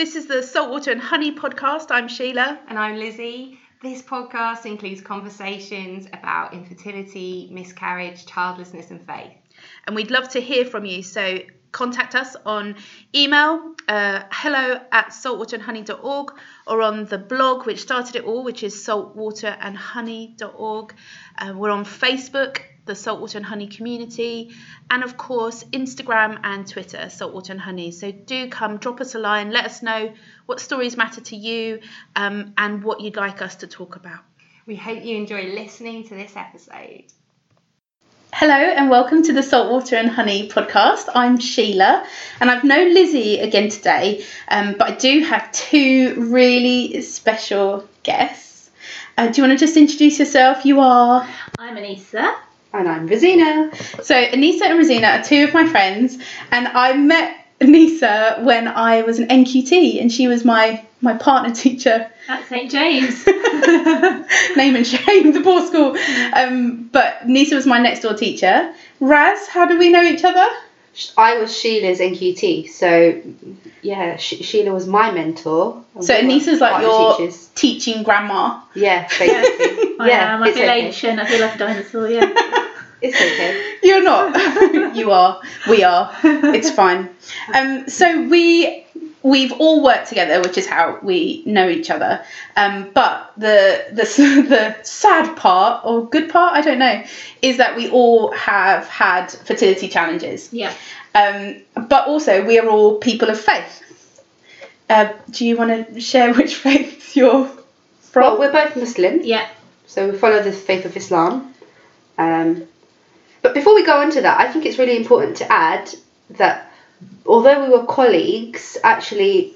This is the Saltwater and Honey podcast. I'm Sheila. And I'm Lizzie. This podcast includes conversations about infertility, miscarriage, childlessness, and faith. And we'd love to hear from you. So contact us on email uh, hello at saltwaterandhoney.org or on the blog which started it all, which is saltwaterandhoney.org. Uh, we're on Facebook the Saltwater and Honey community, and of course, Instagram and Twitter, Saltwater and Honey. So do come, drop us a line, let us know what stories matter to you um, and what you'd like us to talk about. We hope you enjoy listening to this episode. Hello and welcome to the Saltwater and Honey podcast. I'm Sheila and I've known Lizzie again today, um, but I do have two really special guests. Uh, do you want to just introduce yourself? You are. I'm Anissa. And I'm Rosina. So Anissa and Rosina are two of my friends, and I met Anissa when I was an NQT, and she was my my partner teacher at St James. Name and shame, the poor school. Um, but Nisa was my next door teacher. Raz, how do we know each other? I was Sheila's NQT, so yeah, Sh- Sheila was my mentor. So Anissa's like your teachers. teaching grandma. Yeah, basically. I yeah, am. I feel okay. ancient. I feel like a dinosaur. Yeah. It's okay. You're not. you are. We are. It's fine. Um, so we we've all worked together, which is how we know each other. Um, but the the the sad part or good part, I don't know, is that we all have had fertility challenges. Yeah. Um, but also we are all people of faith. Uh, do you want to share which faith you're from? Well, we're both Muslim. Yeah. So we follow the faith of Islam. Um, but before we go into that, I think it's really important to add that although we were colleagues, actually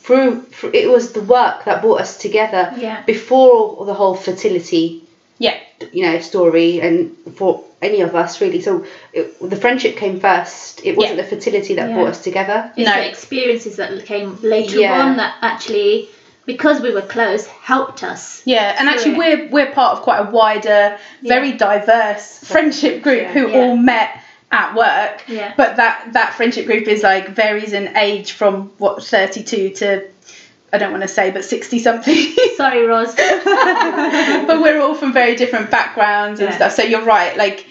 through, through it was the work that brought us together yeah. before the whole fertility yeah you know story and for any of us really so it, the friendship came first it wasn't yeah. the fertility that yeah. brought us together it's no. the experiences that came later yeah. on that actually because we were close helped us yeah and actually it. we're we're part of quite a wider very diverse friendship group who all met at work yeah but that that friendship group is like varies in age from what 32 to I don't want to say, but 60 something. Sorry, Roz. but we're all from very different backgrounds and yeah. stuff. So you're right. Like,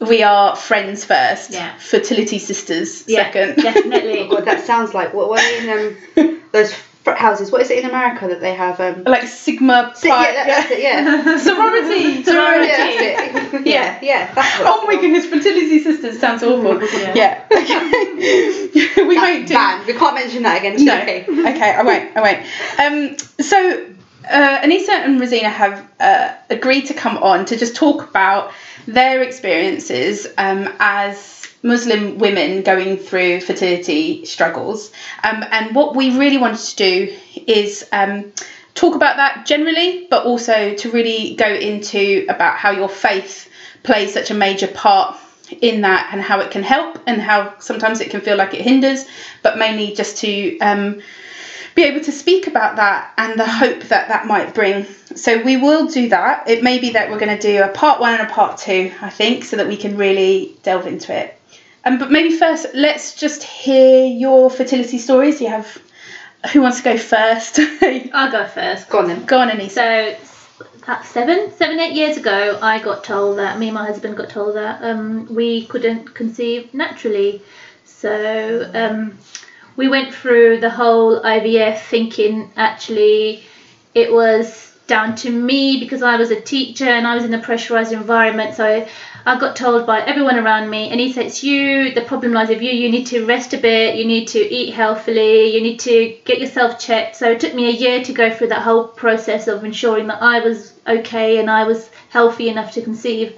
we are friends first. Yeah. Fertility sisters yeah, second. Definitely. oh God, that sounds like what were in um, those houses. What is it in America that they have? Um, like Sigma Pi. Yeah, that, that's it. Yeah. Sorority. Sorority. Yeah, yeah, yeah. That's oh my goodness, fertility sisters sounds awful. yeah. yeah. Okay. we won't do. Banned. We can't mention that again. No. Okay. okay. I won't. I won't. Um. So. Uh, Anissa and Rosina have uh, agreed to come on to just talk about their experiences um, as Muslim women going through fertility struggles. Um, and what we really wanted to do is um, talk about that generally, but also to really go into about how your faith plays such a major part in that and how it can help and how sometimes it can feel like it hinders, but mainly just to um, be able to speak about that and the hope that that might bring. So we will do that. It may be that we're going to do a part one and a part two, I think, so that we can really delve into it. Um, but maybe first, let's just hear your fertility stories. You have who wants to go first? I'll go first. Go on then. Go on, Annie. So, seven, seven, eight years ago, I got told that me and my husband got told that um, we couldn't conceive naturally. So um, we went through the whole IVF, thinking actually it was down to me because I was a teacher and I was in a pressurized environment. So I got told by everyone around me, and he said, It's you, the problem lies with you. You need to rest a bit, you need to eat healthily, you need to get yourself checked. So it took me a year to go through that whole process of ensuring that I was okay and I was healthy enough to conceive.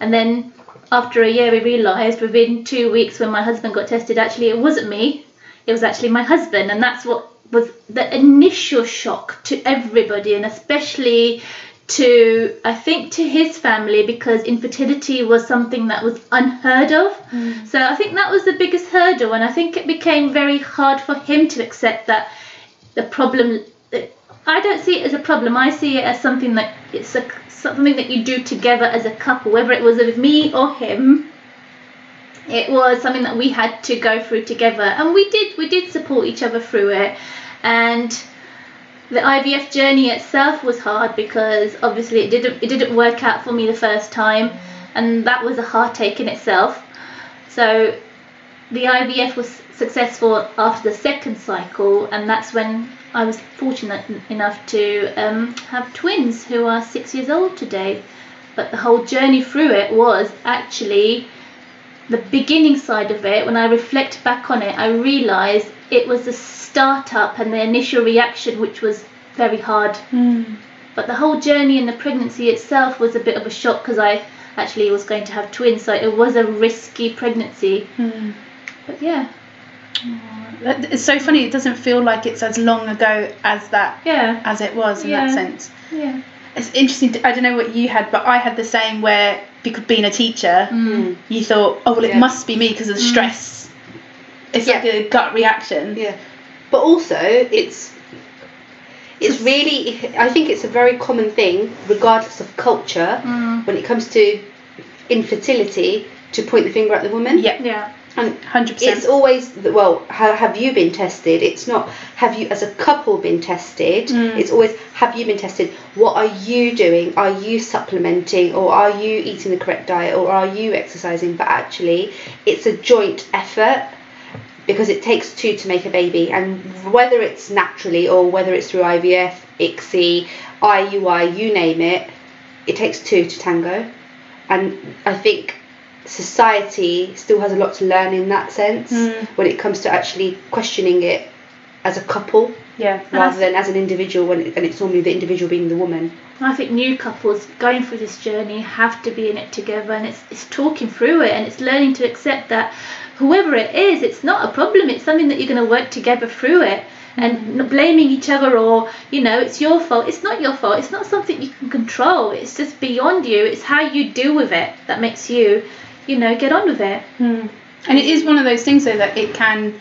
And then after a year, we realised within two weeks when my husband got tested, actually, it wasn't me, it was actually my husband. And that's what was the initial shock to everybody, and especially to I think to his family because infertility was something that was unheard of. Mm. So I think that was the biggest hurdle, and I think it became very hard for him to accept that the problem. I don't see it as a problem. I see it as something that it's a, something that you do together as a couple, whether it was with me or him. It was something that we had to go through together, and we did. We did support each other through it and the IVF journey itself was hard because obviously it didn't it didn't work out for me the first time, and that was a heartache in itself. So the IVF was successful after the second cycle, and that's when I was fortunate enough to um, have twins who are six years old today. But the whole journey through it was actually the beginning side of it. When I reflect back on it, I realise it was the startup and the initial reaction which was very hard. Hmm. But the whole journey and the pregnancy itself was a bit of a shock because I actually was going to have twins, so it was a risky pregnancy. Hmm. But yeah, It's so funny. It doesn't feel like it's as long ago as that yeah, as it was in Yeah. that sense. yeah. It's interesting. to- I don't know what you had, but I had the same where because being a teacher, Mm. you thought, oh well, it Yeah. must be me because of the stress. It's like a gut reaction. Yeah, but also it's it's really I think it's a very common thing, regardless of culture, Mm. when it comes to infertility, to point the finger at the woman. Yeah, Yeah. And hundred it's always well, how have you been tested? It's not have you as a couple been tested. Mm. It's always have you been tested? What are you doing? Are you supplementing or are you eating the correct diet or are you exercising? But actually, it's a joint effort because it takes two to make a baby, and whether it's naturally or whether it's through IVF, ICSI, IUI, you name it, it takes two to tango. And I think society still has a lot to learn in that sense Mm. when it comes to actually questioning it as a couple Yeah. rather than as an individual when and it's normally the individual being the woman. I think new couples going through this journey have to be in it together and it's, it's talking through it and it's learning to accept that whoever it is, it's not a problem. It's something that you're going to work together through it and not blaming each other or, you know, it's your fault. It's not your fault. It's not something you can control. It's just beyond you. It's how you deal with it that makes you, you know, get on with it. Mm. And it is one of those things though that it can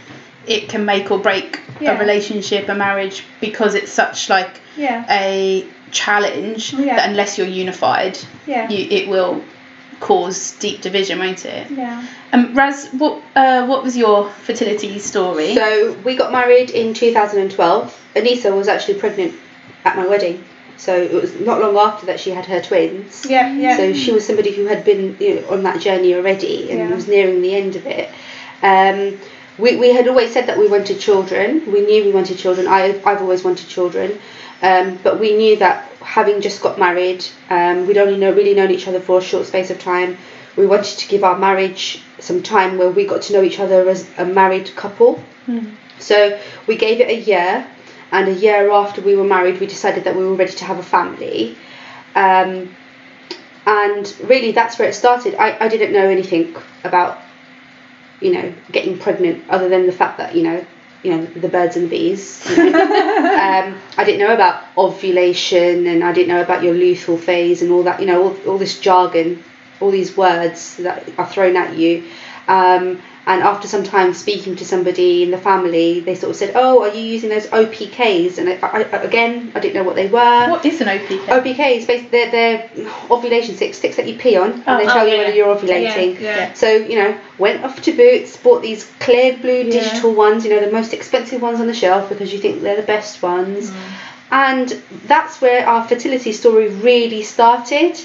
it can make or break Yeah. a relationship, a marriage, because it's such like Yeah. a challenge Yeah. that unless you're unified, Yeah. you, it will cause deep division, won't it? Yeah. Um, Raz, what uh, what was your fertility story? So we got married in 2012. Anissa was actually pregnant at my wedding. So it was not long after that she had her twins. Yeah, yeah. So she was somebody who had been you know, on that journey already and Yeah. was nearing the end of it. Um, we, we had always said that we wanted children. We knew we wanted children. I, I've always wanted children. Um, but we knew that having just got married, um, we'd only know, really known each other for a short space of time. We wanted to give our marriage some time where we got to know each other as a married couple. So we gave it a year, and a year after we were married, we decided that we were ready to have a family. Um, and really, that's where it started. I, I didn't know anything about, you know, getting pregnant other than the fact that, you know, you know, the birds and the bees. you know. um, I didn't know about ovulation and I didn't know about your luteal phase and all that, you know, all, all this jargon, all these words that are thrown at you. Um, and after some time speaking to somebody in the family, they sort of said, "Oh, are you using those OPKs?" And I, I, again, I didn't know what they were. what is an OPK? OPKs, basically, they're, they're ovulation sticks, sticks that you pee on, and Oh, they tell oh, you yeah, whether you're ovulating. Yeah, yeah. So, you know, went off to Boots, bought these Clearblue digital ones, you know, the most expensive ones on the shelf because you think they're the best ones. Mm. And that's where our fertility story really started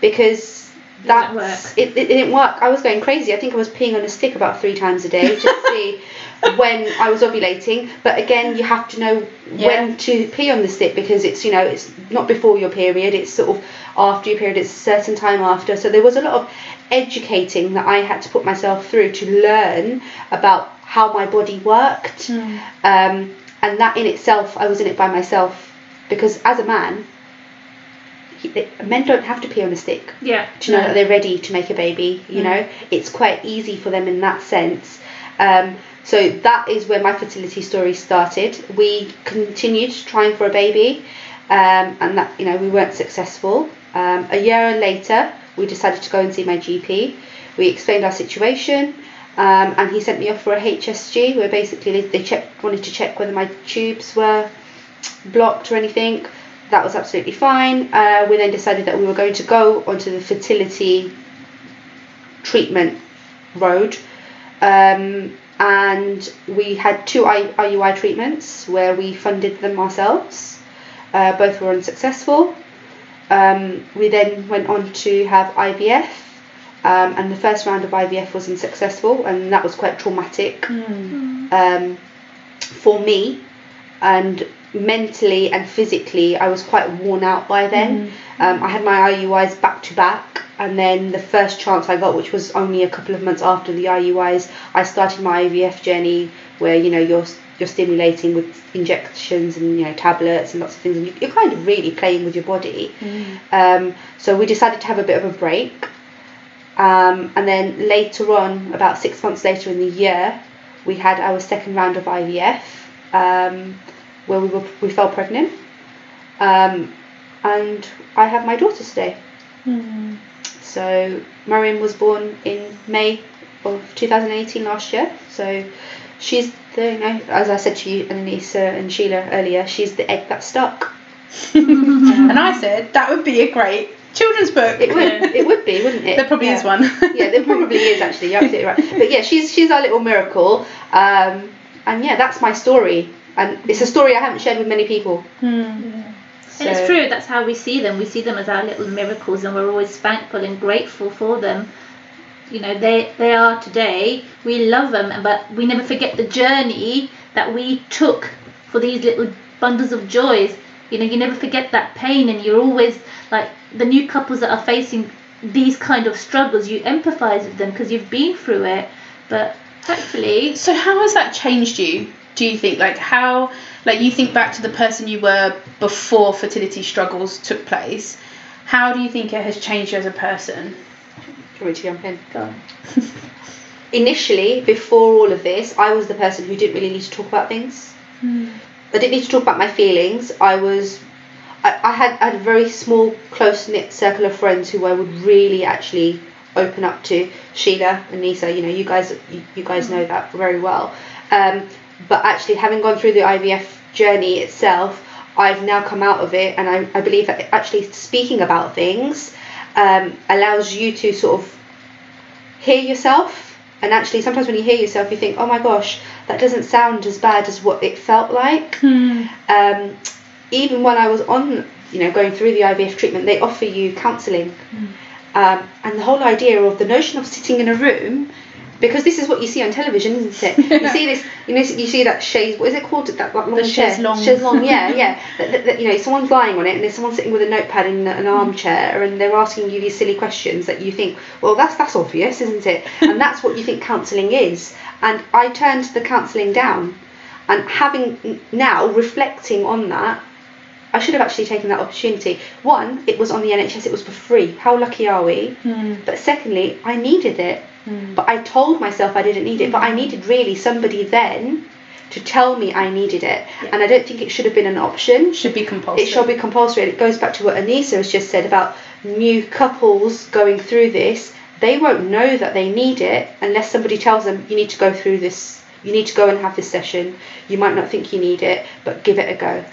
because Didn't work. it, it didn't work. I was going crazy. I think I was peeing on a stick about three times a day just to see when I was ovulating. But again, you have to know Yeah. when to pee on the stick because it's you know it's not before your period. It's sort of after your period. It's a certain time after. So there was a lot of educating that I had to put myself through to learn about how my body worked. Um, and that in itself, I was in it by myself because as a man, they, men don't have to pee on a stick Yeah. to know that they're ready to make a baby. You know, it's quite easy for them in that sense. Um, so that is where my fertility story started. We continued trying for a baby, um, and that you know we weren't successful. Um, a year later, we decided to go and see my GP. We explained our situation, um, and he sent me off for a HSG, where basically they, they checked, wanted to check whether my tubes were blocked or anything. That was absolutely fine. Uh, we then decided that we were going to go onto the fertility treatment road. Um, and we had two IUI treatments where we funded them ourselves. Uh, both were unsuccessful. Um, we then went on to have IVF, um, and the first round of IVF was unsuccessful, and that was quite traumatic um, for me. And mentally and physically, I was quite worn out by then. Um, I had my IUIs back to back, and then the first chance I got, which was only a couple of months after the IUIs, I started my IVF journey, where you know you're you're stimulating with injections and you know tablets and lots of things, and you- you're kind of really playing with your body. Um, so we decided to have a bit of a break. Um, and then later on, about six months later in the year, we had our second round of IVF, um, where we were we fell pregnant, um, and I have my daughter today. So Mariam was born in May of 2018 last year. So she's the you know as I said to you and Anissa and Sheila earlier, she's the egg that stuck. and I said that would be a great children's book. It would it would be, wouldn't it? There probably Yeah. is one. yeah, there probably is actually. You're absolutely right. But yeah, she's she's our little miracle. Um, and yeah, that's my story, and it's a story I haven't shared with many people. Hmm. And it's true, that's how we see them. We see them as our little miracles and we're always thankful and grateful for them. You know, they they are today. We love them, but we never forget the journey that we took for these little bundles of joys. You know, you never forget that pain and you're always like the new couples that are facing these kind of struggles, you empathize with them because you've been through it. But hopefully So how has that changed you? Do you think like how like you think back to the person you were before fertility struggles took place? How do you think it has changed you as a person? Do you want me to jump in? Go on. Initially, before all of this, I was the person who didn't really need to talk about things. I didn't need to talk about my feelings. I was, I, I had, I had a very small, close knit circle of friends who I would really actually open up to. Sheila and Nisa, you know, you guys, you, you guys know that very well. Um, but actually, having gone through the IVF journey itself, I've now come out of it, and I, I believe that actually speaking about things um, allows you to sort of hear yourself. And actually sometimes when you hear yourself you think oh my gosh that doesn't sound as bad as what it felt like. Um, even when i was on you know going through the ivf treatment they offer you counselling. Um, and the whole idea of the notion of sitting in a room because this is what you see on television, isn't it? You see this, you know, you see that chaise. What is it called? That, that long The chair. chaise longue. Chaise longue, yeah, yeah. That, that, that, you know, someone's lying on it, and there's someone sitting with a notepad in an mm. armchair, and they're asking you these silly questions that you think, well, that's that's obvious, isn't it? And that's what you think counselling is. And I turned the counselling down, and having now reflecting on that, I should have actually taken that opportunity. One, it was on the NHS, it was for free. How lucky are we? Hmm. But secondly, I needed it. Hmm. But I told myself I didn't need it. But I needed really somebody then to tell me I needed it. And I don't think it should have been an option. Should be compulsory. It should be compulsory. And it goes back to what Anissa has just said about new couples going through this. They won't know that they need it unless somebody tells them you need to go through this. You need to go and have this session. You might not think you need it, but give it a go.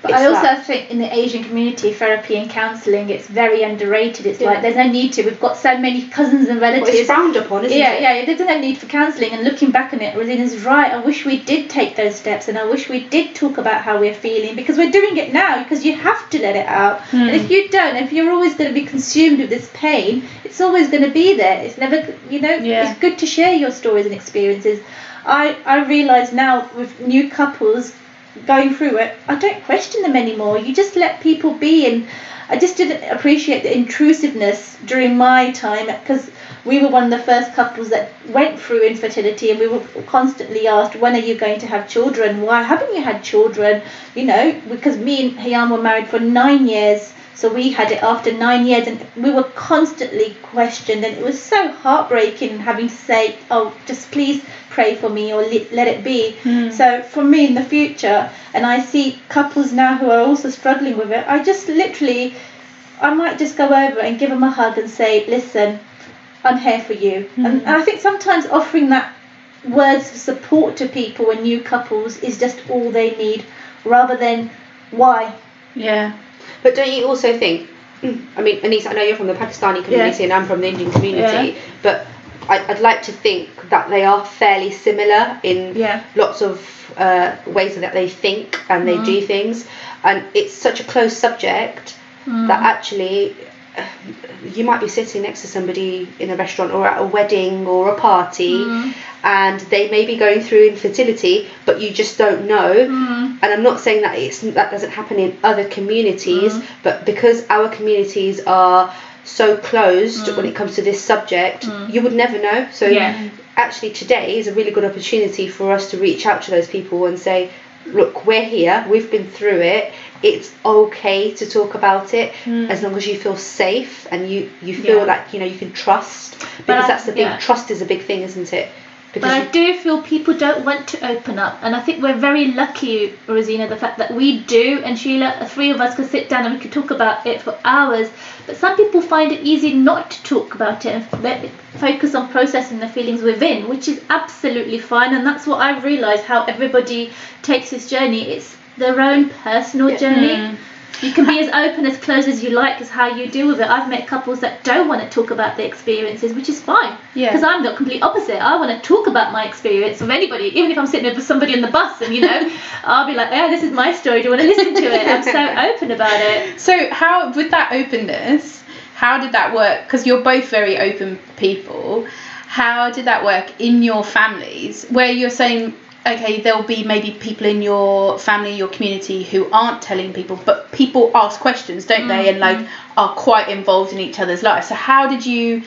But It's I also that. think in the Asian community, therapy and counselling, it's very underrated. It's Yeah. like there's no need to. We've got so many cousins and Well, relatives. it's frowned upon, isn't yeah, it? yeah, there's no need for counselling. And looking back on it, Rosina's right. I wish we did take those steps, and I wish we did talk about how we're feeling because we're doing it now. Because you have to let it out, hmm. and if you don't, if you're always going to be consumed with this pain, it's always going to be there. It's never, you know, Yeah. it's good to share your stories and experiences. I I realise now with new couples going through it, I don't question them anymore. You just let people be, and I just didn't appreciate the intrusiveness during my time because we were one of the first couples that went through infertility, and we were constantly asked, "When are you going to have children? Why haven't you had children?" You know, because me and Hayam were married for nine years. So we had it after nine years, and we were constantly questioned, and it was so heartbreaking having to say, "Oh, just please pray for me or let, let it be." Hmm. So for me in the future, and I see couples now who are also struggling with it, I just literally, I might just go over and give them a hug and say, "Listen, I'm here for you," hmm. and, and I think sometimes offering that words of support to people and new couples is just all they need, rather than why. Yeah. But don't you also think? Mm, I mean, Anissa, I know you're from the Pakistani community and I'm from the Indian community, Yeah. but I, I'd like to think that they are fairly similar in Yeah. lots of uh, ways that they think and they do mm. things, and it's such a close subject mm. that actually you might be sitting next to somebody in a restaurant or at a wedding or a party mm-hmm. and they may be going through infertility but you just don't know. Mm-hmm. And i'm not saying that it's that doesn't happen in other communities mm-hmm. but because our communities are so closed when it comes to this subject you would never know. So Yeah. actually today is a really good opportunity for us to reach out to those people and say look we're here. We've been through it it's okay to talk about it hmm. as long as you feel safe and you you feel Yeah. like you know you can trust because that's the big yeah. trust is a big thing isn't it But I do feel people don't want to open up, and I think we're very lucky, Rosina, the fact that we do, and Sheila, the three of us could sit down and we could talk about it for hours. But some people find it easy not to talk about it and focus on processing the feelings within, which is absolutely fine. And that's what I've realised how everybody takes this journey. It's their own personal journey. Mm. You can be as open, as close as you like, as how you deal with it. I've met couples that don't want to talk about their experiences, which is fine. Yeah. Because I'm the complete opposite. I want to talk about my experience with anybody, even if I'm sitting with somebody on the bus and, you know, I'll be like, yeah, this is my story. Do you want to listen to it? I'm so open about it. So how with that openness, how did that work? Because you're both very open people. How did that work in your families where you're saying okay, there'll be maybe people in your family, your community who aren't telling people, but people ask questions, don't they? And like mm-hmm. are quite involved in each other's lives. So how did you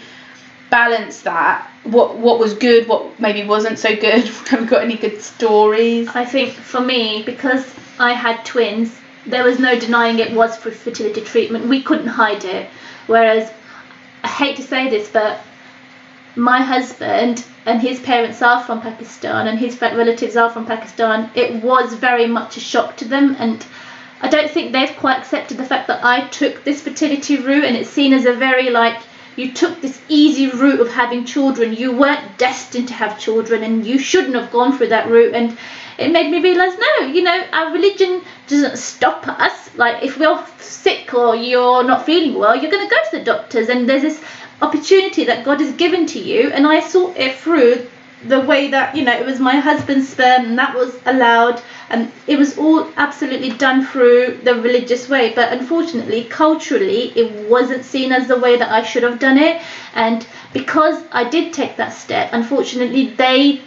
balance that? What what was good, what maybe wasn't so good? Have you got any good stories? I think for me, because I had twins, there was no denying it was for fertility treatment. We couldn't hide it. Whereas, I hate to say this, but my husband and his parents are from Pakistan and his relatives are from Pakistan. It was very much a shock to them, and I don't think they've quite accepted the fact that I took this fertility route, and it's seen as a very like you took this easy route of having children. You weren't destined to have children, and you shouldn't have gone through that route. And it made me realize, no, you know, our religion doesn't stop us. Like if we're sick or you're not feeling well, you're going to go to the doctors, and there's this opportunity that God has given to you. And I saw it through the way that you know it was my husband's sperm and that was allowed and it was all absolutely done through the religious way but unfortunately culturally it wasn't seen as the way that I should have done it and because I did take that step unfortunately they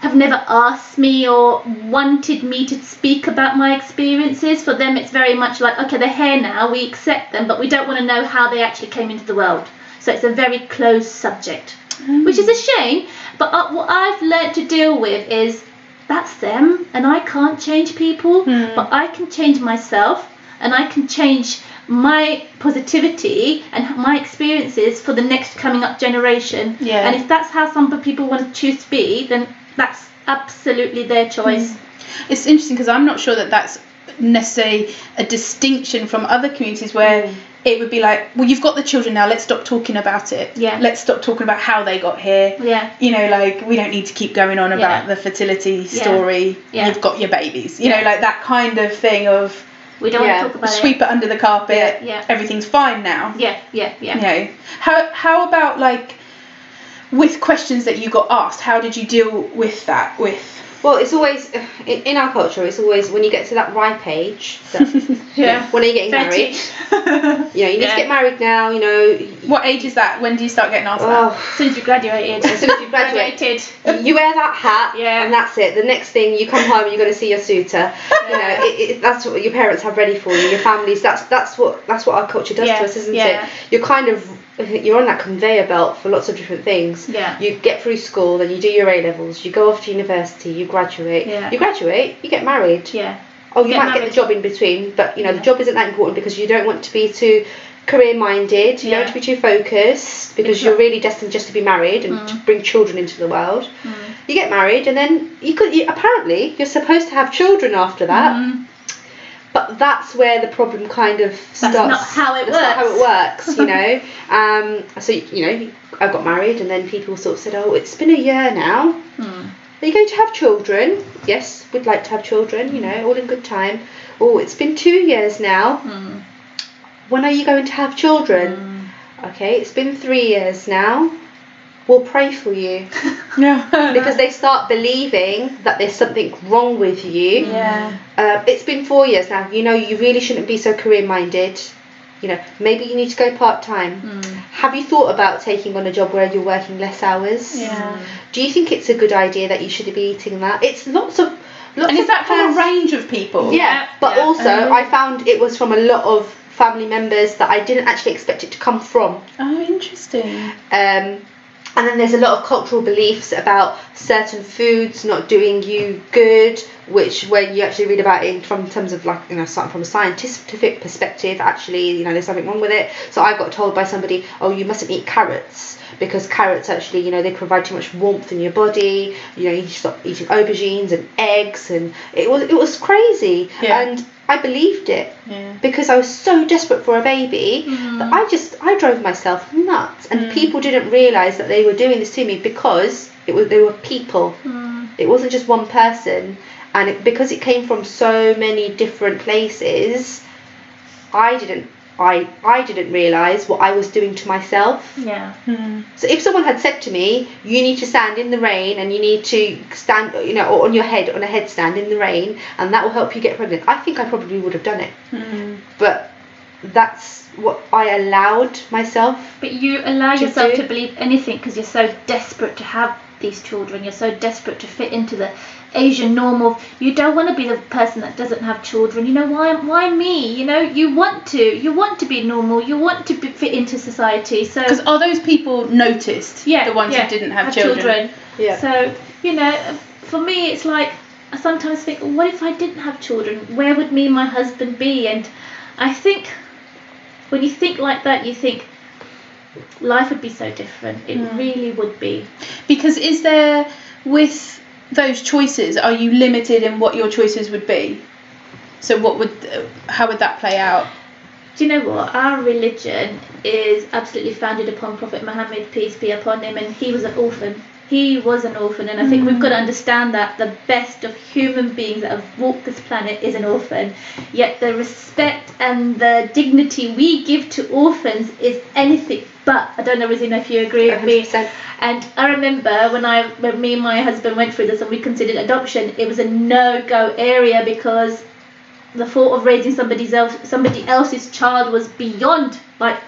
have never asked me or wanted me to speak about my experiences for them it's very much like okay they're here now we accept them but we don't want to know how they actually came into the world so it's a very closed subject mm. which is a shame. But uh, what I've learned to deal with is that's them, and I can't change people, hmm. but I can change myself, and I can change my positivity and my experiences for the next coming up generation. Yeah. And if that's how some people want to choose to be, then that's absolutely their choice. Hmm. It's interesting because I'm not sure that that's necessarily a distinction from other communities where hmm. It would be like, well, you've got the children now, let's stop talking about it. Yeah. Let's stop talking about how they got here. Yeah. You know, like, we don't need to keep going on about Yeah. the fertility story. Yeah. You've got your babies. You know, like that kind of thing of We don't want to talk about sweep it under the carpet, Yeah, everything's fine now. it. Yeah, yeah, yeah. You know, how, how about like with questions that you got asked, how did you deal with that? With Well, it's always in, in our culture. It's always when you get to that ripe age. That, Yeah. When are you getting married? You know, you need Yeah. to get married now. You know. what age is that? When do you start getting asked that? Oh, As soon as you graduated. As soon as you. Graduated. you wear that hat, Yeah. and that's it. The next thing you come home, you're going to see your suitor. You know, it, it, that's what your parents have ready for you. Your families. That's that's what that's what our culture does Yeah, to us, isn't yeah. it? You're kind of you're on that conveyor belt for lots of different things. Yeah. You get through school, then you do your A levels. You go off to university. You graduate. Yeah. You graduate. You get married. Yeah. Oh, you Get might get the job in between, but you know the job isn't that important because you don't want to be too career minded. You Yeah. don't want to be too focused because you're really destined just to be married and to bring children into the world. You get married and then you could you, apparently you're supposed to have children after that. Mm. But that's where the problem kind of starts. That's not how it that's not how it works. works, you know. um, so you know, I got married, and then people sort of said, "Oh, it's been a year now. Hmm. Are you going to have children? Yes, we'd like to have children, you know, all in good time. Oh, it's been two years now. Hmm. When are you going to have children? Okay, it's been three years now. Will pray for you Yeah. because they start believing that there's something wrong with you. yeah. Um, it's been four years now. You know, you really shouldn't be so career minded. You know, maybe you need to go part time. Mm. Have you thought about taking on a job where you're working less hours? Yeah. Do you think it's a good idea that you should be eating that? It's lots of lots And of is that from a range of people? Yeah, but yeah. also Um, I found it was from a lot of family members that I didn't actually expect it to come from. Oh, interesting. Um, and then there's a lot of cultural beliefs about certain foods not doing you good, which when you actually read about it from terms of like you know from a scientific perspective, actually you know there's something wrong with it. So I got told by somebody, oh you mustn't eat carrots because carrots actually you know they provide too much warmth in your body. You know you stop eating aubergines and eggs, and it was it was crazy. Yeah. And I believed it Yeah. because I was so desperate for a baby that I just I drove myself nuts, and Mm. people didn't realize that they were doing this to me because it was they were people. It wasn't just one person, and it, because it came from so many different places, I didn't I I didn't realize what I was doing to myself. Yeah. Mm. So if someone had said to me, "You need to stand in the rain and you need to stand, you know, or on your head on a headstand in the rain, and that will help you get pregnant," I think I probably would have done it. Mm. But that's what I allowed myself. But you allow To yourself do- to believe anything because you're so desperate to have these children. You're so desperate to fit into the Asian norm of you don't want to be the person that doesn't have children. You know why? Why me? You know you want to. You want to be normal. You want to be, fit into society. So Because are those people noticed? yeah, The ones yeah, who didn't have, children. Yeah. So you know, for me, it's like I sometimes think, what if I didn't have children? Where would me and my husband be? And I think when you think like that, you think life would be so different. It Mm. really would be. Because is there with those choices, are you limited in what your choices would be? So what would how would that play out? Do you know what? Our religion is absolutely founded upon Prophet Muhammad, peace be upon him, and he was an orphan. He was an orphan, and I think we've mm. got to understand that the best of human beings that have walked this planet is an orphan. Yet the respect and the dignity we give to orphans is anything but. I don't know, Rosina, if you agree with me. And I remember when I, when me and my husband went through this and we considered adoption, it was a no-go area because the thought of raising somebody's else, somebody else's child was beyond like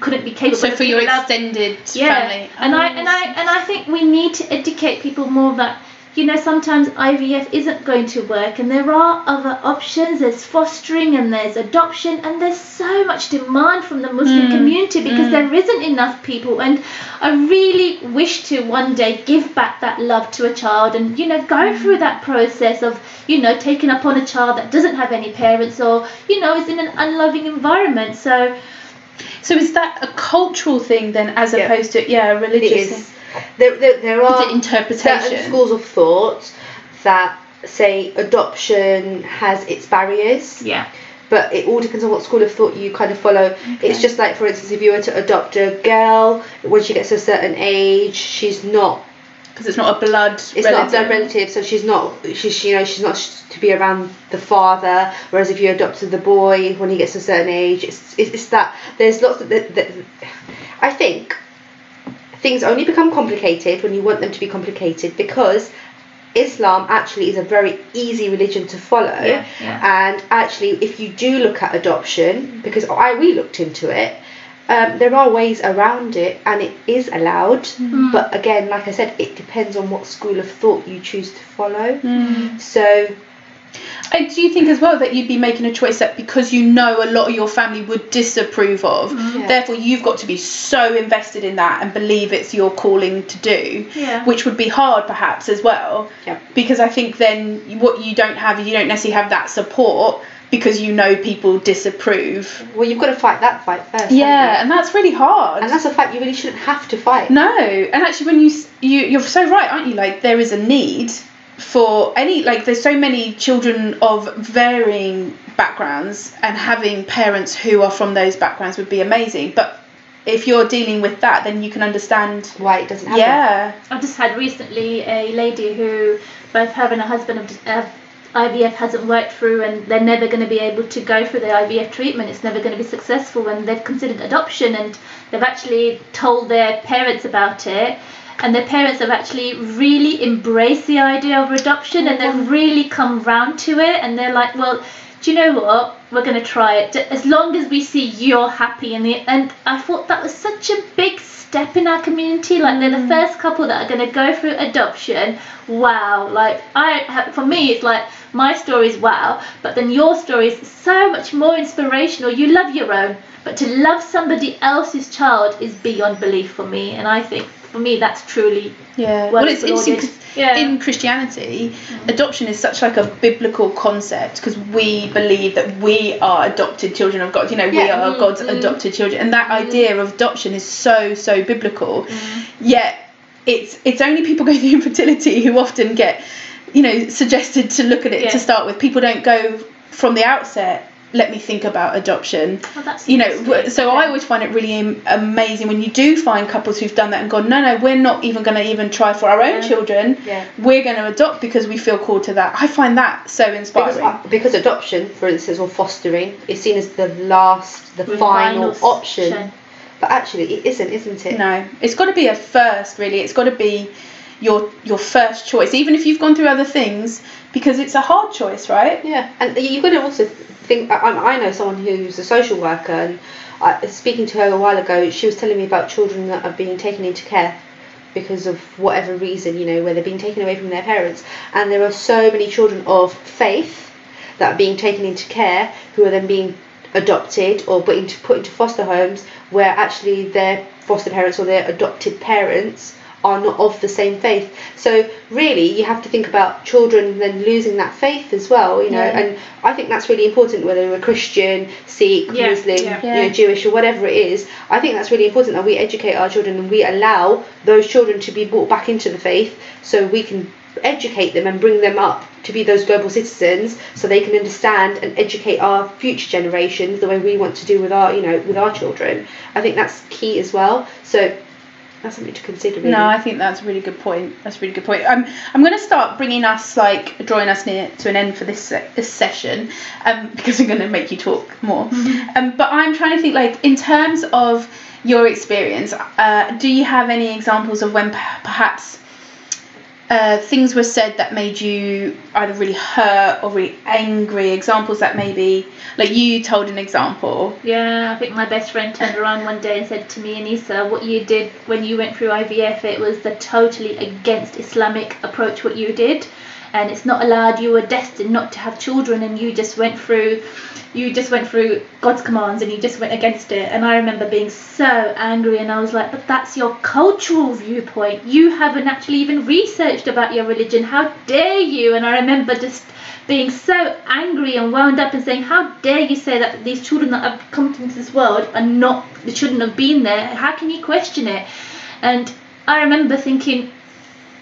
couldn't be capable. So for your allowed- extended yeah, family. and I Oh, and I and I think we need to educate people more that you know sometimes IVF isn't going to work, and there are other options. There's fostering and there's adoption, and there's so much demand from the Muslim Mm, community because mm. there isn't enough people. And I really wish to one day give back that love to a child, and you know go Mm. through that process of you know taking upon a child that doesn't have any parents or you know is in an unloving environment. So. So is that a cultural thing then, as Yeah. opposed to yeah, a It religious? is. There, there, there are it interpretation? certain schools of thought that say adoption has its barriers, Yeah. but it all depends on what school of thought you kind of follow. It's just like, for instance, if you were to adopt a girl, when she gets a certain age, she's not Because it's not a blood. it's relative. not a blood relative, so she's not she's you know she's not to be around the father. Whereas if you adopted the boy when he gets a certain age, it's it's, it's that there's lots of that, that. I think things only become complicated when you want them to be complicated because Islam actually is a very easy religion to follow. Yeah, yeah. And actually, if you do look at adoption, because I we looked into it. Um, there are ways around it and it is allowed Mm. but again like i said it depends on what school of thought you choose to follow Mm. so I do you think as well that you'd be making a choice that because you know a lot of your family would disapprove of, Mm. Yeah. therefore you've got to be so invested in that and believe it's your calling to do, Yeah. which would be hard perhaps as well. Yeah. Because I think then what you don't have you don't necessarily have that support because you know people disapprove. well you've got to fight that fight first Yeah, and that's really hard. and that's a fight you really shouldn't have to fight No, and actually, when you you you're so right, aren't you? Like there is a need for any like there's so many children of varying backgrounds, and having parents who are from those backgrounds would be amazing. But if you're dealing with that, then you can understand. why it doesn't happen Yeah, I just had recently a lady who both her and her husband have, have IVF hasn't worked through and they're never going to be able to go through the IVF treatment. It's never going to be successful and they've considered adoption and they've actually told their parents about it. And their parents have actually really embraced the idea of adoption and they've mm-hmm. really come round to it. And they're like, well, do you know what? We're going to try it as long as we see you're happy. And the and I thought that was such a big step in our community. Like they're the mm-hmm. first couple that are going to go through adoption. Wow! Like I, for me, it's like my story is wow, but then your story is so much more inspirational. You love your own, but to love somebody else's child is beyond belief for me. And I think for me, that's truly Yeah. Well, it's interesting lauded. 'cause Yeah. in Christianity, mm-hmm. adoption is such like a biblical concept because we believe that we are adopted children of God. You know, we Yeah. are God's Mm. adopted children, and that mm-hmm. idea of adoption is so so biblical. Yet it's it's only people going through infertility who often get, you know, suggested to look at it Yeah. to start with. People don't go from the outset. Let me think about adoption well, that's you know interesting. w- so i always find it really am- amazing when you do find couples who've done that and gone no no we're not even going to even try for our own Yeah. children Yeah. we're going to adopt because we feel called to that i find that so inspiring Because, because adoption, for instance, or fostering, is seen as the last, the final, option. But actually, it isn't, isn't it? no it's got to be a first really it's got to be your your first choice even if you've gone through other things because it's a hard choice right Yeah, and you've got to also think. Uh, I, I know someone who's a social worker, and I, speaking to her a while ago, she was telling me about children that are being taken into care because of whatever reason, you know, where they're being taken away from their parents. And there are so many children of faith that are being taken into care who are then being adopted or put into put into foster homes where actually their foster parents or their adopted parents are not of the same faith. So really, you have to think about children then losing that faith as well. You know, Yeah. and I think that's really important. Whether you're a Christian, Sikh, Yeah, Muslim, yeah. you know, Jewish, or whatever it is, I think that's really important that we educate our children and we allow those children to be brought back into the faith, so we can educate them and bring them up to be those global citizens so they can understand and educate our future generations the way we want to do with our you know with our children i think that's key as well so that's something to consider really. No, I think that's a really good point. That's a really good point. I'm I'm going to start bringing us like drawing us near to an end for this se- this session, um, because I'm going to make you talk more. Um, but I'm trying to think like in terms of your experience, uh, do you have any examples of when p- perhaps uh, things were said that made you either really hurt or really angry? Examples that maybe like you told an example. Yeah, I think my best friend turned around one day and said to me, Anissa, what you did when you went through IVF, it was the totally against Islamic approach what you did. And it's not allowed, you were destined not to have children and you just went through you just went through God's commands and you just went against it. And I remember being so angry and I was like, but that's your cultural viewpoint. You haven't actually even researched about your religion. How dare you? And I remember just being so angry and wound up and saying, How dare you say that these children that have come into this world are not, they shouldn't have been there? How can you question it? And I remember thinking,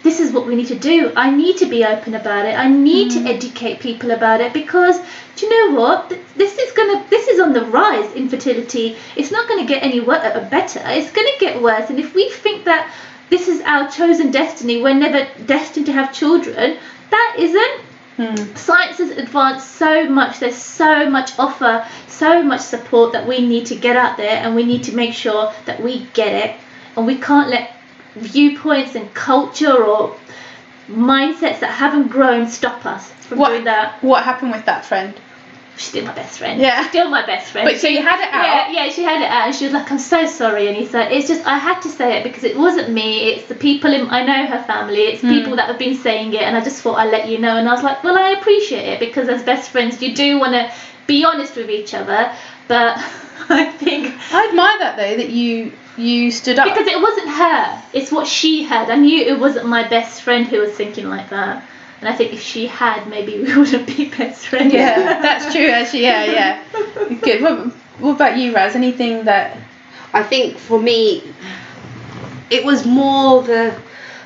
this is what we need to do. I need to be open about it. I need to educate people about it because do you know what? This is gonna this is on the rise. Infertility. It's not gonna get any wor- uh, better. It's gonna get worse. And if we think that this is our chosen destiny, we're never destined to have children. That isn't science has advanced so much there's so much offer so much support that we need to get out there and we need to make sure that we get it and we can't let viewpoints and culture or mindsets that haven't grown stop us from What doing that what happened with that friend? she's still my best friend Yeah. still my best friend But so you had it out. yeah, yeah, she had it out, and she was like, "I'm so sorry, Anissa. It's just I had to say it because it wasn't me. It's the people in I know her family. It's Hmm. people that have been saying it, and I just thought I'd let you know." And I was like, "Well, I appreciate it because as best friends, you do want to be honest with each other, but I think." I admire that though that you you stood up. Because it wasn't her, it's what she had. I knew it wasn't my best friend who was thinking like that. And I think if she had, maybe we wouldn't be best friends. Yeah, that's true. Actually, yeah, yeah. Good. What, what about you, Raz? Anything that? I think for me, it was more the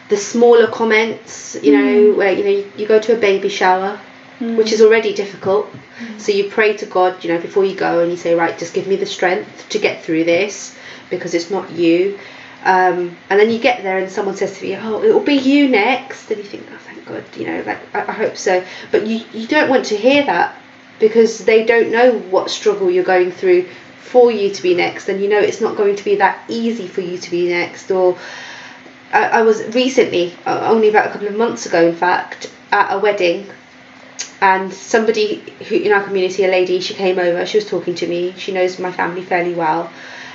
the smaller comments. You know, mm. where you know you, you go to a baby shower, mm. which is already difficult. Mm. So you pray to God, you know, before you go, and you say, right, just give me the strength to get through this because it's not you. Um, and then you get there, and someone says to you, oh, it will be you next, and you think, oh, thank God, you know, like I, I hope so. But you you don't want to hear that because they don't know what struggle you're going through for you to be next, and you know it's not going to be that easy for you to be next. Or I, I was recently, uh, only about a couple of months ago, in fact, at a wedding and somebody who in our community, a lady, she came over. She was talking to me. She knows my family fairly well,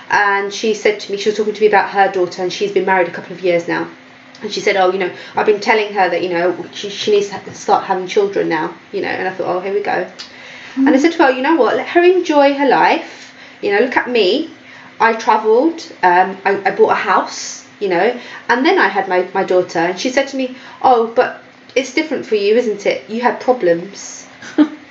and she said to me, she was talking to me about her daughter, and she's been married a couple of years now. And she said, "Oh, you know, I've been telling her that you know she, she needs to start having children now, you know." And I thought, "Oh, here we go." And I said to her, "You know what? Let her enjoy her life. You know, look at me. I travelled. Um, I, I bought a house. You know, and then I had my, my daughter, and she said to me, "Oh, but it's different for you, isn't it? You had problems."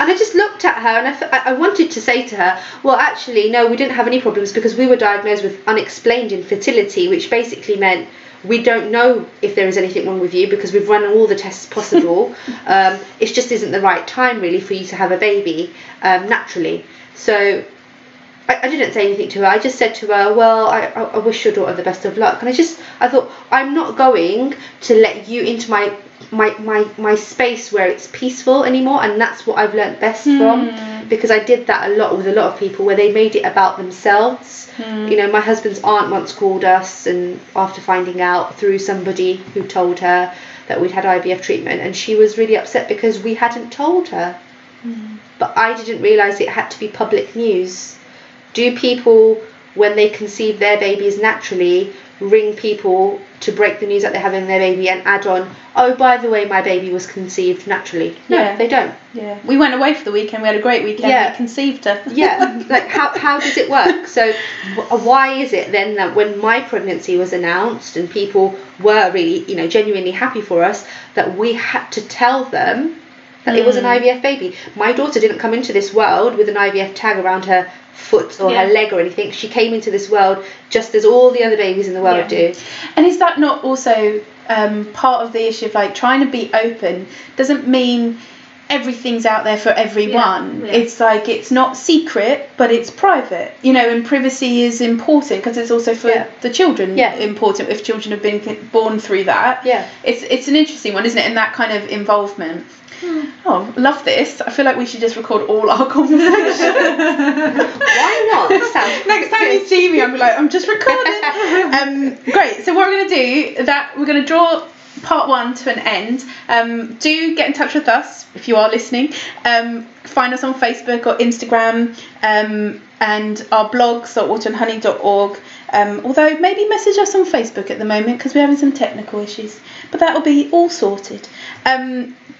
And I just looked at her and I, f- I wanted to say to her, well, actually, no, we didn't have any problems because we were diagnosed with unexplained infertility, which basically meant we don't know if there is anything wrong with you because we've run all the tests possible. um, it just isn't the right time, really, for you to have a baby um, naturally. So I, I didn't say anything to her. I just said to her, well, I, I, I wish your daughter the best of luck. And I just, I thought, I'm not going to let you into my my, my my space where it's peaceful anymore and that's what I've learnt best hmm. from because I did that a lot with a lot of people where they made it about themselves. Hmm. You know my husband's aunt once called us and after finding out through somebody who told her that we'd had IVF treatment and she was really upset because we hadn't told her. Hmm. But I didn't realise it had to be public news. Do people when they conceive their babies naturally ring people to break the news that they're having their baby and add on oh by the way my baby was conceived naturally no Yeah. they don't Yeah. We went away for the weekend. We had a great weekend. Yeah. We conceived her. yeah like how, how does it work so why is it then that when my pregnancy was announced and people were really you know genuinely happy for us that we had to tell them that it was an IVF baby my daughter didn't come into this world with an IVF tag around her foot or her leg or anything she came into this world just as all the other babies in the world Yeah. do And is that not also um, part of the issue of like trying to be open? Doesn't mean everything's out there for everyone. yeah. It's like it's not secret, but it's private. You know, and privacy is important because it's also for Yeah. the children Yeah. important if children have been born through that. Yeah. It's it's an interesting one, isn't it? And that kind of involvement. Oh, love this. I feel like we should just record all our conversations. why not sounds Next time you see me, I'll be like, I'm just recording. um, great. So what we're going to do that we're going to draw part one to an end. Um, do get in touch with us if you are listening. Um, find us on Facebook or Instagram. Um, and our blogs are autumnhoney.org. Um, although maybe message us on Facebook at the moment because we're having some technical issues. But that will be all sorted.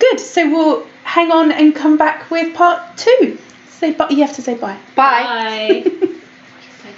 Good. So we'll hang on and come back with part two. Say bye. You have to say bye. bye Bye.